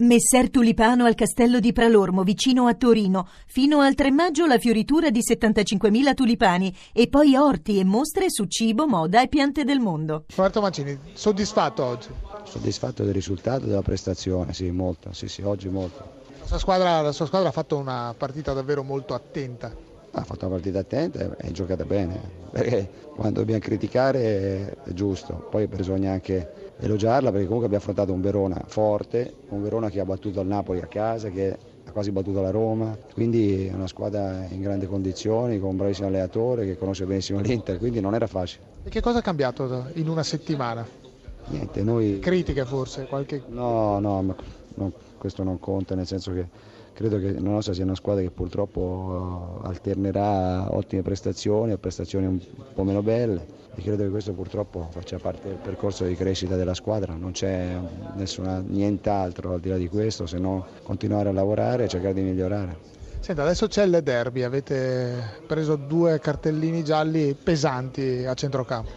Messer Tulipano al castello di Pralormo, vicino a Torino. Fino al 3 maggio la fioritura di 75.000 tulipani e poi orti e mostre su cibo, moda e piante del mondo. Roberto Mancini, soddisfatto oggi? Soddisfatto del risultato e della prestazione, sì, molto, sì, sì, oggi molto. La sua, squadra, la sua squadra ha fatto una partita davvero molto attenta. Ha fatto una partita attenta e è giocata bene, perché quando dobbiamo criticare è giusto, poi bisogna anche elogiarla perché comunque abbiamo affrontato un Verona forte, un Verona che ha battuto il Napoli a casa, che ha quasi battuto la Roma, quindi è una squadra in grandi condizioni, con un bravissimo allenatore che conosce benissimo l'Inter, quindi non era facile. E che cosa è cambiato in una settimana? Niente, noi... Critiche forse? Qualche... No, no, ma no, questo non conta, nel senso che credo che la nostra sia una squadra che purtroppo alternerà ottime prestazioni e prestazioni un po' meno belle e credo che questo purtroppo faccia parte del percorso di crescita della squadra, non c'è nessuna, nient'altro al di là di questo se non continuare a lavorare e cercare di migliorare. Senta, adesso c'è il derby, avete preso due cartellini gialli pesanti a centrocampo.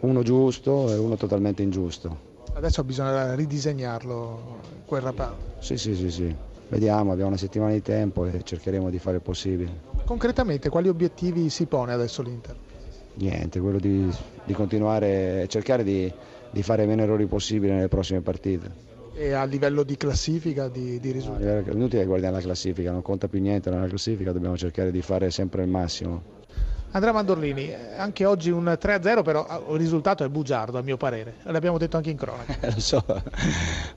Uno giusto e uno totalmente ingiusto. Adesso bisogna ridisegnarlo quel rapporto. Sì, sì, sì, sì. Vediamo, abbiamo una settimana di tempo e cercheremo di fare il possibile. Concretamente quali obiettivi si pone adesso l'Inter? Niente, quello di, di continuare, cercare di, di, fare meno errori possibili nelle prossime partite. E a livello di classifica, di, di risultati? No, inutile guardare la classifica, non conta più niente nella classifica, dobbiamo cercare di fare sempre il massimo. Andrea Mandorlini, anche oggi un 3-0, però il risultato è bugiardo a mio parere, l'abbiamo detto anche in cronaca. Lo so,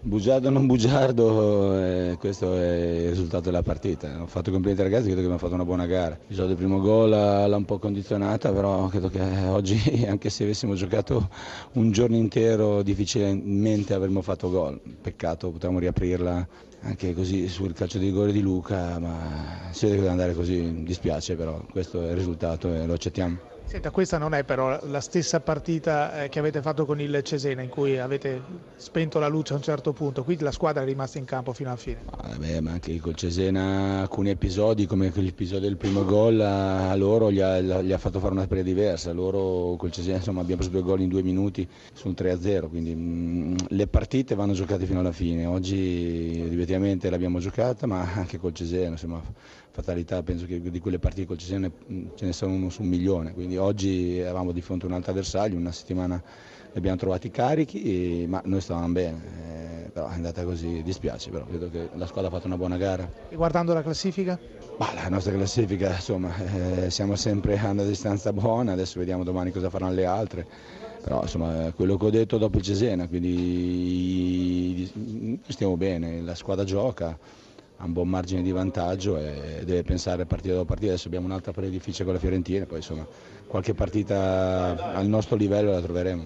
bugiardo o non bugiardo, eh, questo è il risultato della partita. Ho fatto complimenti ai ragazzi, credo che abbiamo fatto una buona gara. Il gioco del primo gol l'ha un po' condizionata, però credo che oggi, anche se avessimo giocato un giorno intero, difficilmente avremmo fatto gol. Peccato, potevamo riaprirla anche così sul calcio di rigore di Luca, ma si deve andare così, dispiace però, questo è il risultato e lo accettiamo. Senta, questa non è però la stessa partita eh, che avete fatto con il Cesena in cui avete spento la luce a un certo punto, qui la squadra è rimasta in campo fino alla fine. Vabbè, ma anche col Cesena alcuni episodi come l'episodio del primo gol a loro gli ha, gli ha fatto fare una partita diversa, loro col Cesena insomma, abbiamo preso due gol in due minuti su un 3-0, quindi mh, mm, le partite vanno giocate fino alla fine, oggi effettivamente l'abbiamo giocata ma anche col Cesena, insomma, fatalità penso che di quelle partite col Cesena ce ne sono uno su un milione, quindi oggi eravamo di fronte a un altro avversario, una settimana li abbiamo trovati carichi, ma noi stavamo bene, eh, però è andata così, dispiace, però credo che la squadra ha fatto una buona gara. E guardando la classifica? Bah, la nostra classifica, insomma, eh, siamo sempre a una distanza buona, adesso vediamo domani cosa faranno le altre, però insomma quello che ho detto dopo il Cesena, quindi stiamo bene, la squadra gioca ha un buon margine di vantaggio e deve pensare partita dopo partita. Adesso abbiamo un'altra partita difficile con la Fiorentina, poi insomma qualche partita al nostro livello la troveremo.